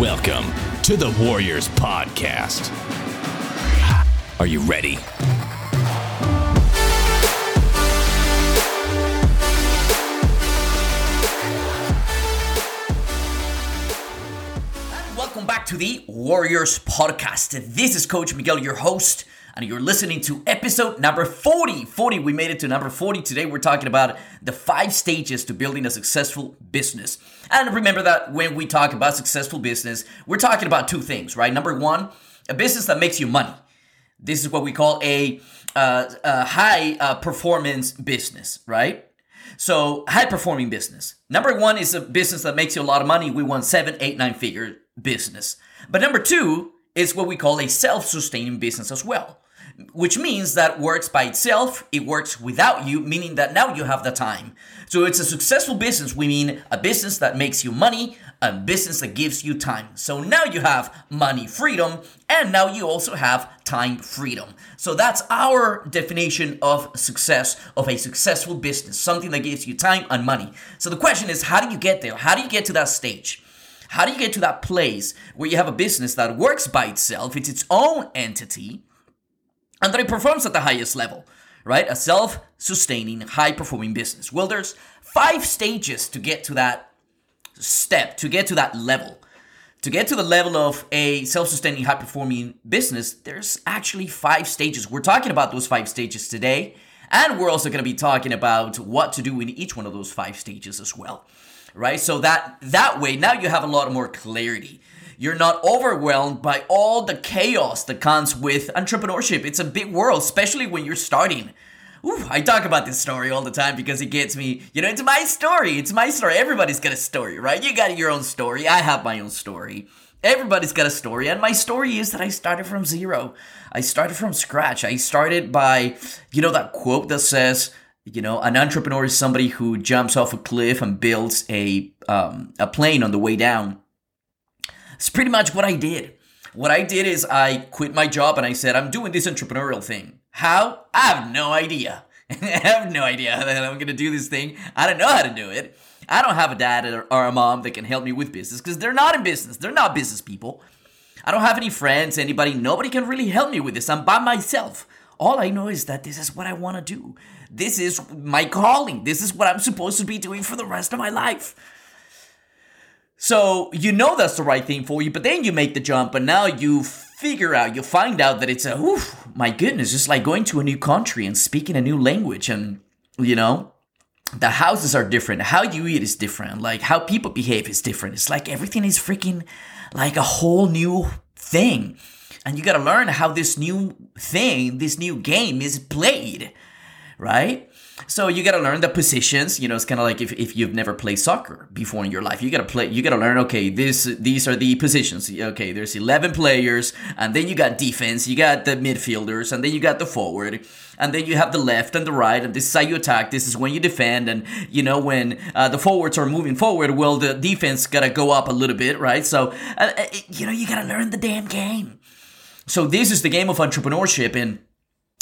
Welcome to the Warriors Podcast. Are you ready? Welcome back to the Warriors Podcast. This is Coach Miguel, your host, and you're listening to episode number 40. 40, we made it to number 40. Today we're talking about the five stages to building a successful business. And remember that when we talk about successful business, we're talking about two things, right? Number one, a business that makes you money. This is what we call a, uh, a high uh, performance business, right? So, high performing business. Number one is a business that makes you a lot of money. We want seven, eight, nine figure business. But number two is what we call a self sustaining business as well, which means that works by itself. It works without you, meaning that now you have the time. So, it's a successful business. We mean a business that makes you money, a business that gives you time. So now you have money freedom and now you also have time freedom. So that's our definition of success, of a successful business, something that gives you time and money. So the question is, how do you get there? How do you get to that stage? How do you get to that place where you have a business that works by itself, it's its own entity, and that it performs at the highest level, right? A self sustaining, high performing business. Well, there's five stages to get to that step to get to that level. To get to the level of a self sustaining, high performing business, there's actually five stages. We're talking about those five stages today, and we're also going to be talking about what to do in each one of those five stages as well. Right? So that that way now you have a lot more clarity. You're not overwhelmed by all the chaos that comes with entrepreneurship. It's a big world, especially when you're starting. Ooh, I talk about this story all the time because it gets me, you know, it's my story. It's my story. Everybody's got a story, right? You got your own story. I have my own story. Everybody's got a story. And my story is that I started from zero. I started from scratch. I started by, you know, that quote that says, you know, an entrepreneur is somebody who jumps off a cliff and builds a, um, a plane on the way down. It's pretty much what I did. What I did is I quit my job and I said, I'm doing this entrepreneurial thing. How? I have no idea. I have no idea that I'm going to do this thing. I don't know how to do it. I don't have a dad or a mom that can help me with business because they're not in business. They're not business people. I don't have any friends, anybody. Nobody can really help me with this. I'm by myself. All I know is that this is what I want to do. This is my calling. This is what I'm supposed to be doing for the rest of my life. So you know that's the right thing for you, but then you make the jump and now you figure out, you find out that it's a, oof, my goodness, just like going to a new country and speaking a new language and, you know, the houses are different. How you eat is different. Like how people behave is different. It's like everything is freaking like a whole new thing. And you got to learn how this new thing, this new game is played, right? So you got to learn the positions. You know, it's kind of like if, if you've never played soccer before in your life, you got to play. You got to learn. Okay, this these are the positions. Okay, there's eleven players, and then you got defense. You got the midfielders, and then you got the forward, and then you have the left and the right. And this is how you attack. This is when you defend. And you know when uh, the forwards are moving forward, well, the defense got to go up a little bit, right? So uh, uh you know you got to learn the damn game. So this is the game of entrepreneurship and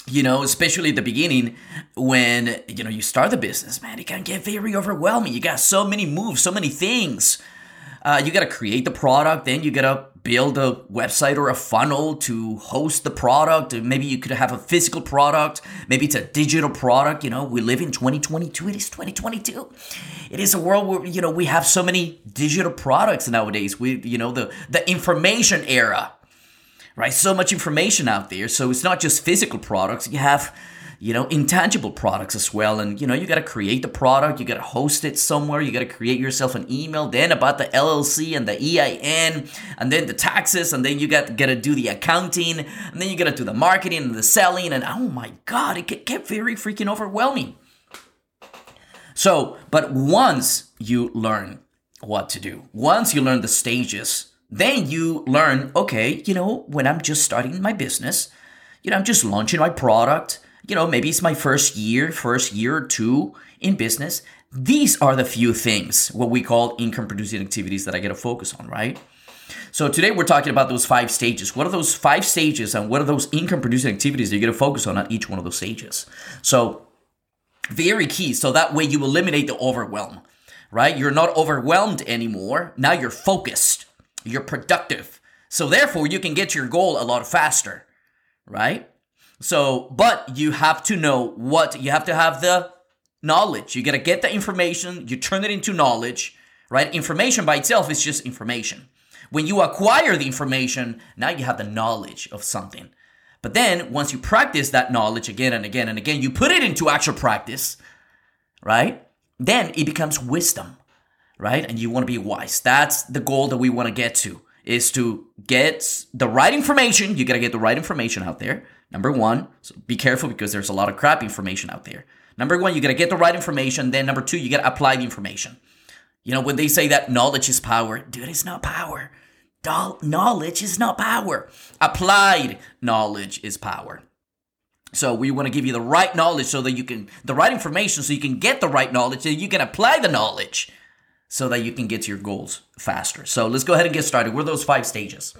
you know, especially at the beginning when, you know, you start the business, man, it can get very overwhelming. You got so many moves, so many things. Uh, you got to create the product, then you got to build a website or a funnel to host the product. Maybe you could have a physical product. Maybe it's a digital product. You know, we live in 2022. It is 2022. It is a world where, you know, we have so many digital products nowadays. We, you know, the, the information era right? So much information out there. So it's not just physical products. You have, you know, intangible products as well. And, you know, you got to create the product. You got to host it somewhere. You got to create yourself an email. Then about the LLC and the EIN and then the taxes. And then you got, got to do the accounting. And then you got to do the marketing and the selling. And oh my God, it kept very freaking overwhelming. So, but once you learn what to do, once you learn the stages, then you learn, okay, you know, when I'm just starting my business, you know, I'm just launching my product, you know, maybe it's my first year, first year or two in business. These are the few things, what we call income producing activities that I get to focus on, right? So today we're talking about those five stages. What are those five stages and what are those income producing activities that you get to focus on at each one of those stages? So very key. So that way you eliminate the overwhelm, right? You're not overwhelmed anymore. Now you're focused You're productive. So therefore, you can get your goal a lot faster, right? So, but you have to know what you have to have the knowledge. You got to get the information, you turn it into knowledge, right? Information by itself is just information. When you acquire the information, now you have the knowledge of something. But then once you practice that knowledge again and again and again, you put it into actual practice, right? Then it becomes wisdom, right? And you want to be wise. That's the goal that we want to get to is to get the right information. You got to get the right information out there. Number one, so be careful because there's a lot of crap information out there. Number one, you got to get the right information. Then number two, you got to apply the information. You know, when they say that knowledge is power, dude, it's not power. Knowledge is not power. Applied knowledge is power. So we want to give you the right knowledge so that you can, the right information so you can get the right knowledge, so you can apply the knowledge so that you can get to your goals faster. So let's go ahead and get started. What are those five stages?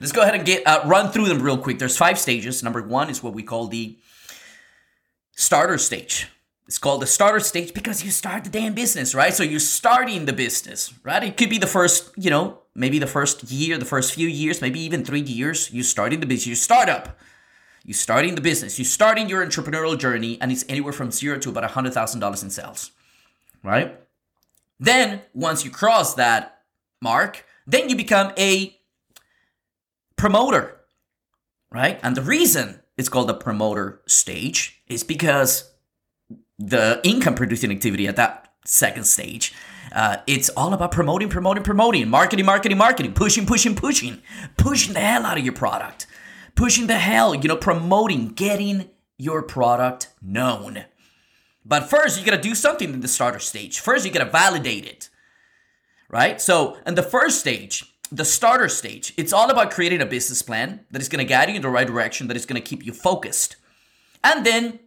Let's go ahead and get uh, run through them real quick. There's five stages. Number one is what we call the starter stage. It's called the starter stage because you start the damn business, right? So you're starting the business, right? It could be the first, you know, maybe the first year, the first few years, maybe even three years. You're starting the business, you start up. You're starting the business, you're starting your entrepreneurial journey, and it's anywhere from zero to about a hundred thousand dollars in sales, right? Then once you cross that mark, then you become a promoter, right? And the reason it's called the promoter stage is because the income producing activity at that second stage uh, it's all about promoting, promoting, promoting, marketing, marketing, marketing, pushing, pushing, pushing, pushing the hell out of your product, pushing the hell, you know, promoting, getting your product known. But first, you gotta do something in the starter stage. First, you gotta validate it, right? So, in the first stage, the starter stage, it's all about creating a business plan that is gonna guide you in the right direction, that is gonna keep you focused. And then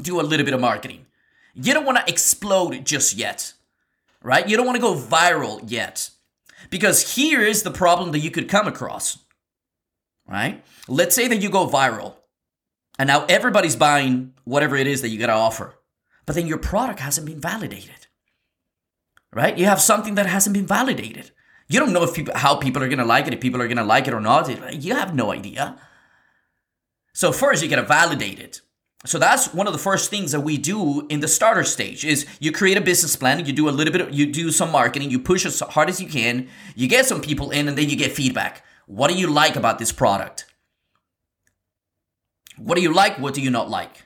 do a little bit of marketing. You don't wanna explode just yet, right? You don't wanna go viral yet. Because here is the problem that you could come across, right? Let's say that you go viral and now everybody's buying whatever it is that you gotta offer but then your product hasn't been validated. Right? You have something that hasn't been validated. You don't know if people, how people are going to like it, if people are going to like it or not. You have no idea. So first you got to validate it. So that's one of the first things that we do in the starter stage is you create a business plan, you do a little bit of, you do some marketing, you push as hard as you can, you get some people in and then you get feedback. What do you like about this product? What do you like? What do you not like?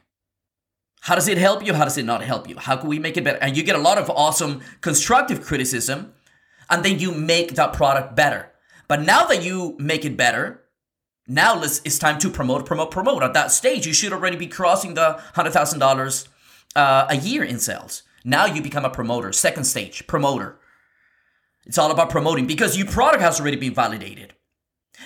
How does it help you? How does it not help you? How can we make it better? And you get a lot of awesome constructive criticism, and then you make that product better. But now that you make it better, now it's time to promote, promote, promote. At that stage, you should already be crossing the $100,000 uh, a year in sales. Now you become a promoter. Second stage, promoter. It's all about promoting because your product has already been validated.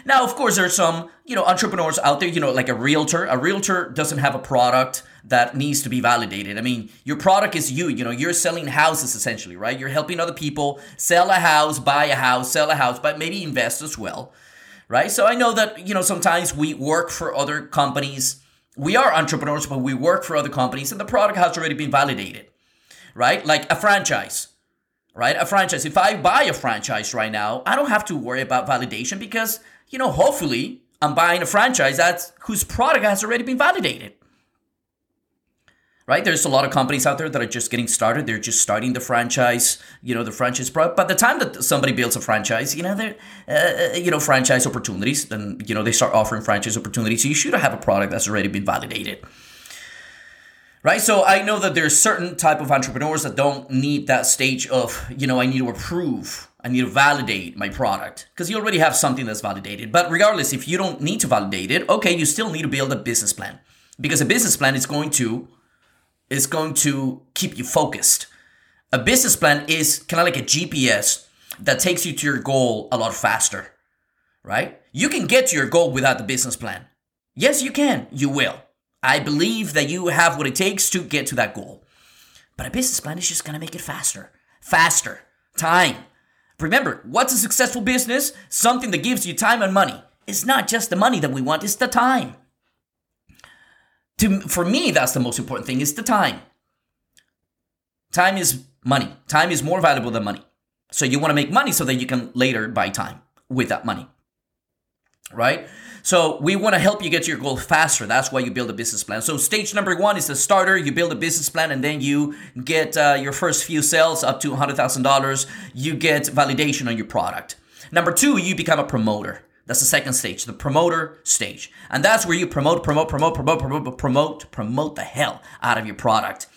Now, of course, there are some, you know, entrepreneurs out there, you know, like a realtor. A realtor doesn't have a product that needs to be validated. I mean, your product is you, you know, you're selling houses essentially, right? You're helping other people sell a house, buy a house, sell a house, but maybe invest as well, right? So I know that, you know, sometimes we work for other companies. We are entrepreneurs, but we work for other companies and the product has already been validated, right? Like a franchise right? A franchise. If I buy a franchise right now, I don't have to worry about validation because you know, hopefully I'm buying a franchise that's whose product has already been validated. Right? There's a lot of companies out there that are just getting started. They're just starting the franchise, you know, the franchise product. By the time that somebody builds a franchise, you know, they're, uh, you know, franchise opportunities, then, you know, they start offering franchise opportunities. So you should have a product that's already been validated right so i know that there's certain type of entrepreneurs that don't need that stage of you know i need to approve I need to validate my product because you already have something that's validated. But regardless, if you don't need to validate it, okay, you still need to build a business plan because a business plan is going to is going to keep you focused. A business plan is kind of like a GPS that takes you to your goal a lot faster, right? You can get to your goal without the business plan. Yes, you can. You will. I believe that you have what it takes to get to that goal. But a business plan is just going to make it faster. Faster. Time Remember, what's a successful business? Something that gives you time and money. It's not just the money that we want, it's the time. To, for me, that's the most important thing, is the time. Time is money. Time is more valuable than money. So you want to make money so that you can later buy time. with that money. Right? So we want to help you get to your goal faster. That's why you build a business plan. So stage number one is the starter. You build a business plan, and then you get uh, your first few sales up to hundred thousand dollars. You get validation on your product. Number two, you become a promoter. That's the second stage, the promoter stage, and that's where you promote, promote, promote, promote, promote, promote, promote the hell out of your product.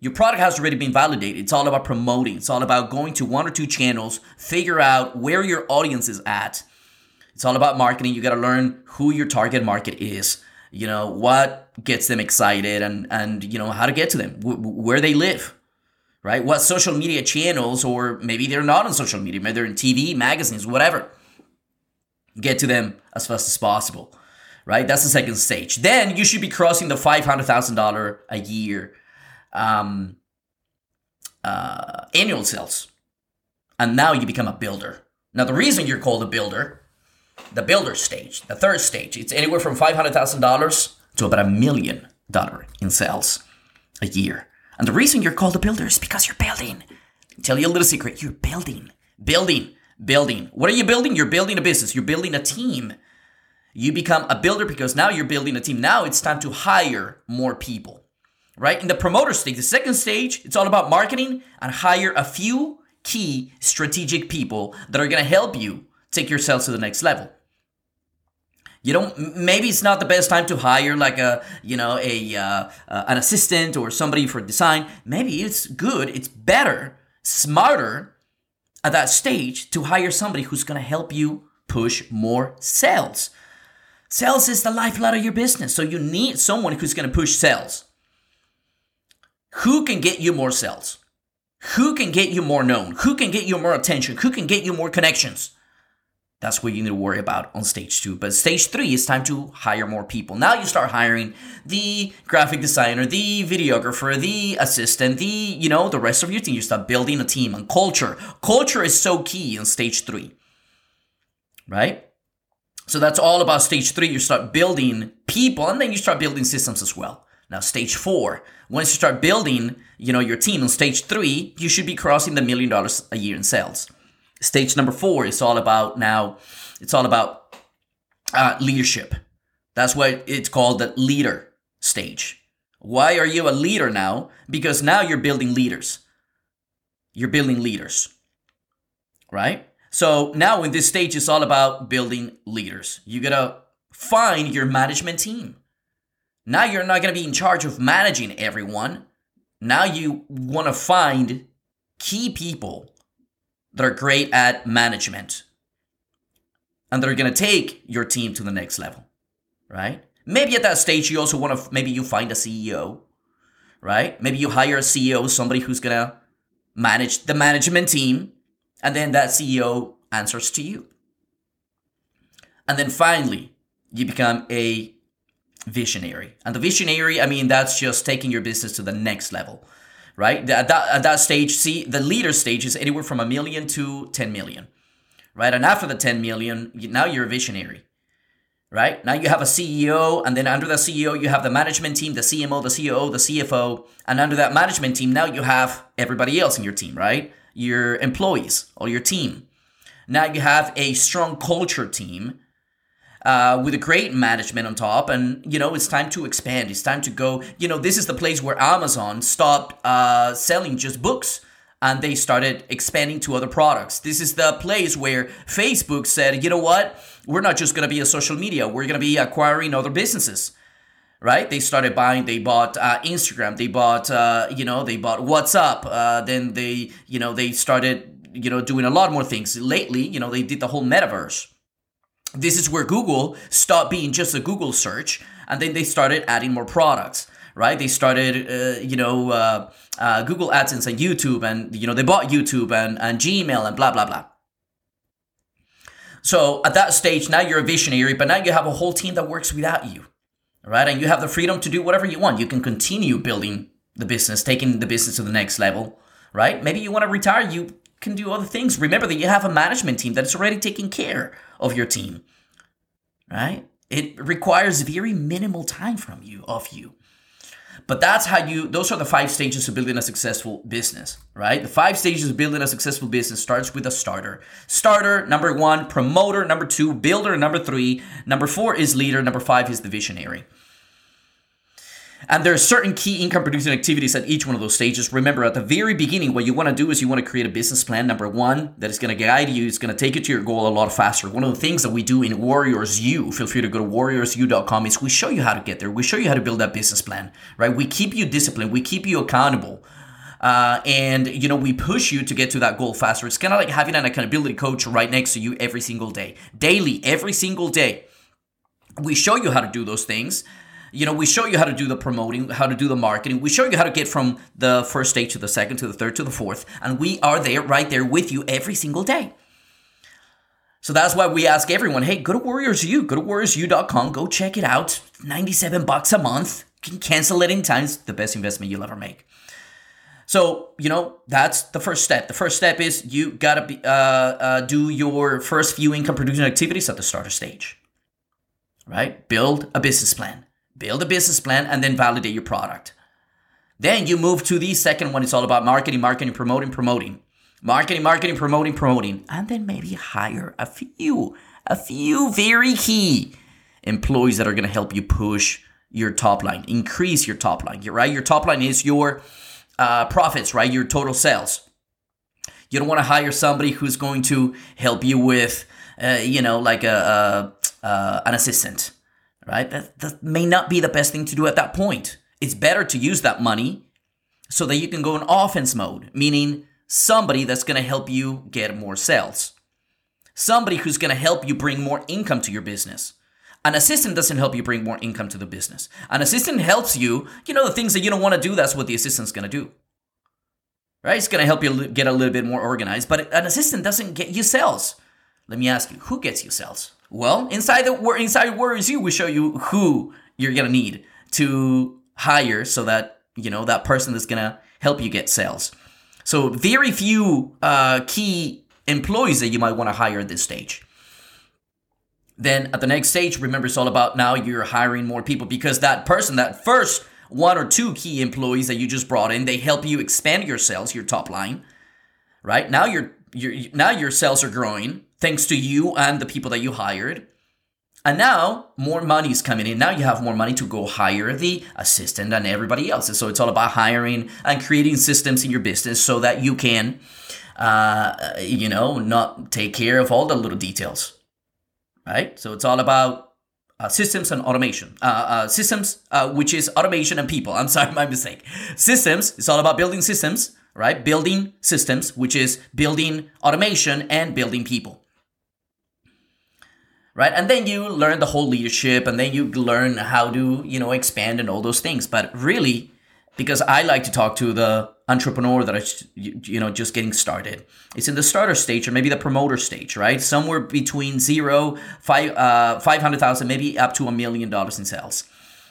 Your product has already been validated. It's all about promoting. It's all about going to one or two channels, figure out where your audience is at, it's all about marketing. You got to learn who your target market is. You know what gets them excited, and and you know how to get to them, wh- where they live, right? What social media channels, or maybe they're not on social media, maybe they're in TV, magazines, whatever. Get to them as fast as possible, right? That's the second stage. Then you should be crossing the five hundred thousand dollar a year um, uh, annual sales, and now you become a builder. Now the reason you're called a builder the builder stage, the third stage, it's anywhere from $500,000 to about a million dollar in sales a year. And the reason you're called a builder is because you're building. I'll tell you a little secret. You're building, building, building. What are you building? You're building a business. You're building a team. You become a builder because now you're building a team. Now it's time to hire more people, right? In the promoter stage, the second stage, it's all about marketing and hire a few key strategic people that are going to help you take your sales to the next level. You don't. Maybe it's not the best time to hire like a you know a uh, uh, an assistant or somebody for design. Maybe it's good. It's better, smarter at that stage to hire somebody who's gonna help you push more sales. Sales is the lifeblood of your business, so you need someone who's gonna push sales. Who can get you more sales? Who can get you more known? Who can get you more attention? Who can get you more connections? That's what you need to worry about on stage two. But stage three is time to hire more people. Now you start hiring the graphic designer, the videographer, the assistant, the, you know, the rest of your team. You start building a team and culture. Culture is so key in stage three, right? So that's all about stage three. You start building people and then you start building systems as well. Now, stage four, once you start building, you know, your team on stage three, you should be crossing the million dollars a year in sales. Stage number four is all about now, it's all about uh, leadership. That's why it's called the leader stage. Why are you a leader now? Because now you're building leaders. You're building leaders, right? So now in this stage, it's all about building leaders. You gotta find your management team. Now you're not gonna be in charge of managing everyone. Now you wanna find key people that are great at management and that are going to take your team to the next level, right? Maybe at that stage you also want to maybe you find a CEO, right? Maybe you hire a CEO, somebody who's going to manage the management team, and then that CEO answers to you. And then finally, you become a visionary. And the visionary, I mean, that's just taking your business to the next level right? At that, at that stage, see, the leader stage is anywhere from a million to 10 million, right? And after the 10 million, now you're a visionary, right? Now you have a CEO, and then under the CEO, you have the management team, the CMO, the COO, the CFO, and under that management team, now you have everybody else in your team, right? Your employees or your team. Now you have a strong culture team uh, with a great management on top. And, you know, it's time to expand. It's time to go. You know, this is the place where Amazon stopped uh, selling just books and they started expanding to other products. This is the place where Facebook said, you know what? We're not just going to be a social media, we're going to be acquiring other businesses. Right? They started buying. They bought uh, Instagram. They bought, uh, you know, they bought WhatsApp. Uh, then they, you know, they started, you know, doing a lot more things. Lately, you know, they did the whole metaverse this is where Google stopped being just a Google search and then they started adding more products right? They started, uh, you know, uh, uh, Google AdSense and YouTube, and you know, they bought YouTube and, and Gmail and blah blah blah. So at that stage, now you're a visionary, but now you have a whole team that works without you, right? And you have the freedom to do whatever you want. You can continue building the business, taking the business to the next level, right? Maybe you want to retire, you can do other things. Remember that you have a management team that is already taking care of your team, right? It requires very minimal time from you, of you. But that's how you, those are the five stages of building a successful business, right? The five stages of building a successful business starts with a starter. Starter, number one, promoter, number two, builder, number three, number four is leader, number five is the visionary. And there are certain key income producing activities at each one of those stages. Remember, at the very beginning, what you want to do is you want to create a business plan, number one, that is going to guide you, it's going to take you to your goal a lot faster. One of the things that we do in Warriors U, feel free to go to warriorsu.com, is we show you how to get there. We show you how to build that business plan, right? We keep you disciplined, we keep you accountable. Uh, and you know we push you to get to that goal faster it's kind of like having an accountability coach right next to you every single day daily every single day we show you how to do those things you know, we show you how to do the promoting, how to do the marketing. We show you how to get from the first stage to the second to the third to the fourth. And we are there, right there with you every single day. So that's why we ask everyone, hey, go to Warriors U, go to warriorsu.com, go check it out. 97 bucks a month. You can cancel it in time. It's the best investment you'll ever make. So, you know, that's the first step. The first step is you gotta be, uh, uh, do your first few income producing activities at the starter stage, right? Build a business plan build a business plan, and then validate your product. Then you move to the second one. It's all about marketing, marketing, promoting, promoting. Marketing, marketing, promoting, promoting. And then maybe hire a few, a few very key employees that are going to help you push your top line, increase your top line, right? Your top line is your uh, profits, right? Your total sales. You don't want to hire somebody who's going to help you with, uh, you know, like a, a uh, an assistant right? That, that may not be the best thing to do at that point. It's better to use that money so that you can go in offense mode, meaning somebody that's going to help you get more sales. Somebody who's going to help you bring more income to your business. An assistant doesn't help you bring more income to the business. An assistant helps you, you know, the things that you don't want to do, that's what the assistant's going to do. Right? It's going to help you get a little bit more organized, but an assistant doesn't get you sales. Let me ask you, who gets you sales? Well, inside the inside Warriors U, we show you who you're gonna need to hire so that you know that person that's gonna help you get sales. So very few uh, key employees that you might want to hire at this stage. Then at the next stage, remember it's all about now you're hiring more people because that person, that first one or two key employees that you just brought in, they help you expand your sales, your top line. Right now, your your now your sales are growing thanks to you and the people that you hired. And now more money is coming in. Now you have more money to go hire the assistant and everybody else. And so it's all about hiring and creating systems in your business so that you can, uh, you know, not take care of all the little details, right? So it's all about uh, systems and automation. Uh, uh, systems, uh, which is automation and people. I'm sorry, my mistake. Systems, it's all about building systems, right? Building systems, which is building automation and building people right? And then you learn the whole leadership and then you learn how to, you know, expand and all those things. But really, because I like to talk to the entrepreneur that is, you know, just getting started. It's in the starter stage or maybe the promoter stage, right? Somewhere between zero, five, uh, 500,000, maybe up to a million dollars in sales.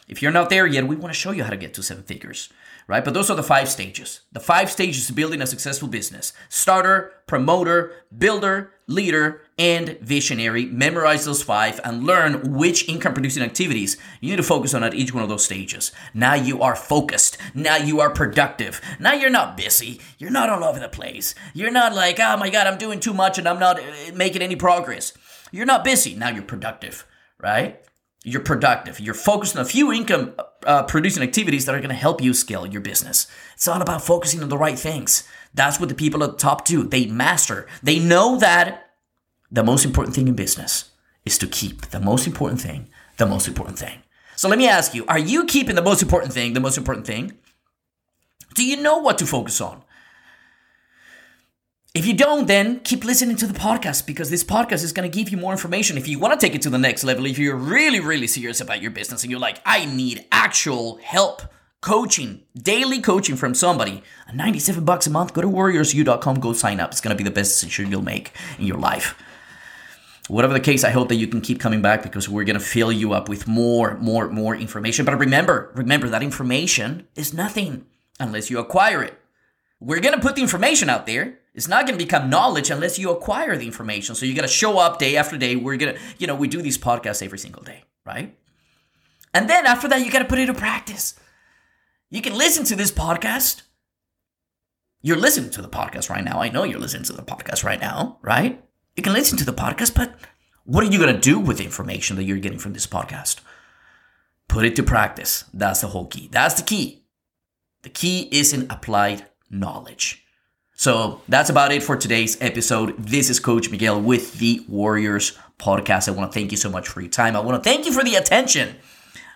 If you're not there yet, we want to show you how to get to seven figures right? But those are the five stages. The five stages to building a successful business starter, promoter, builder, leader, and visionary. Memorize those five and learn which income producing activities you need to focus on at each one of those stages. Now you are focused. Now you are productive. Now you're not busy. You're not all over the place. You're not like, oh my God, I'm doing too much and I'm not uh, making any progress. You're not busy. Now you're productive, right? You're productive. You're focused on a few income uh, producing activities that are going to help you scale your business. It's all about focusing on the right things. That's what the people at the top do. They master. They know that the most important thing in business is to keep the most important thing the most important thing. So let me ask you are you keeping the most important thing the most important thing? Do you know what to focus on? If you don't, then keep listening to the podcast because this podcast is going to give you more information. If you want to take it to the next level, if you're really, really serious about your business and you're like, I need actual help, coaching, daily coaching from somebody, 97 bucks a month, go to warriorsu.com, go sign up. It's going to be the best decision you'll make in your life. Whatever the case, I hope that you can keep coming back because we're going to fill you up with more, more, more information. But remember, remember that information is nothing unless you acquire it. We're going to put the information out there it's not going to become knowledge unless you acquire the information. So you got to show up day after day. We're going to, you know, we do these podcasts every single day, right? And then after that, you got to put it into practice. You can listen to this podcast. You're listening to the podcast right now. I know you're listening to the podcast right now, right? You can listen to the podcast, but what are you going to do with the information that you're getting from this podcast? Put it to practice. That's the whole key. That's the key. The key is in applied knowledge. So that's about it for today's episode. This is Coach Miguel with the Warriors podcast. I want to thank you so much for your time. I want to thank you for the attention.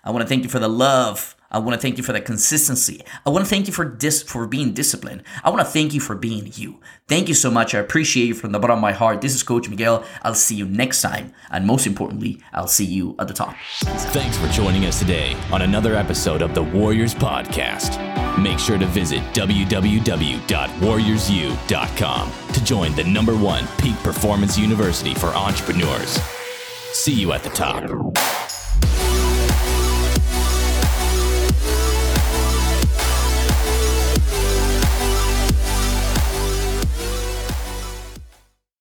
I want to thank you for the love. I want to thank you for the consistency. I want to thank you for dis- for being disciplined. I want to thank you for being you. Thank you so much. I appreciate you from the bottom of my heart. This is Coach Miguel. I'll see you next time. And most importantly, I'll see you at the top. Thanks for joining us today on another episode of the Warriors Podcast. Make sure to visit www.warriorsu.com to join the number one peak performance university for entrepreneurs. See you at the top.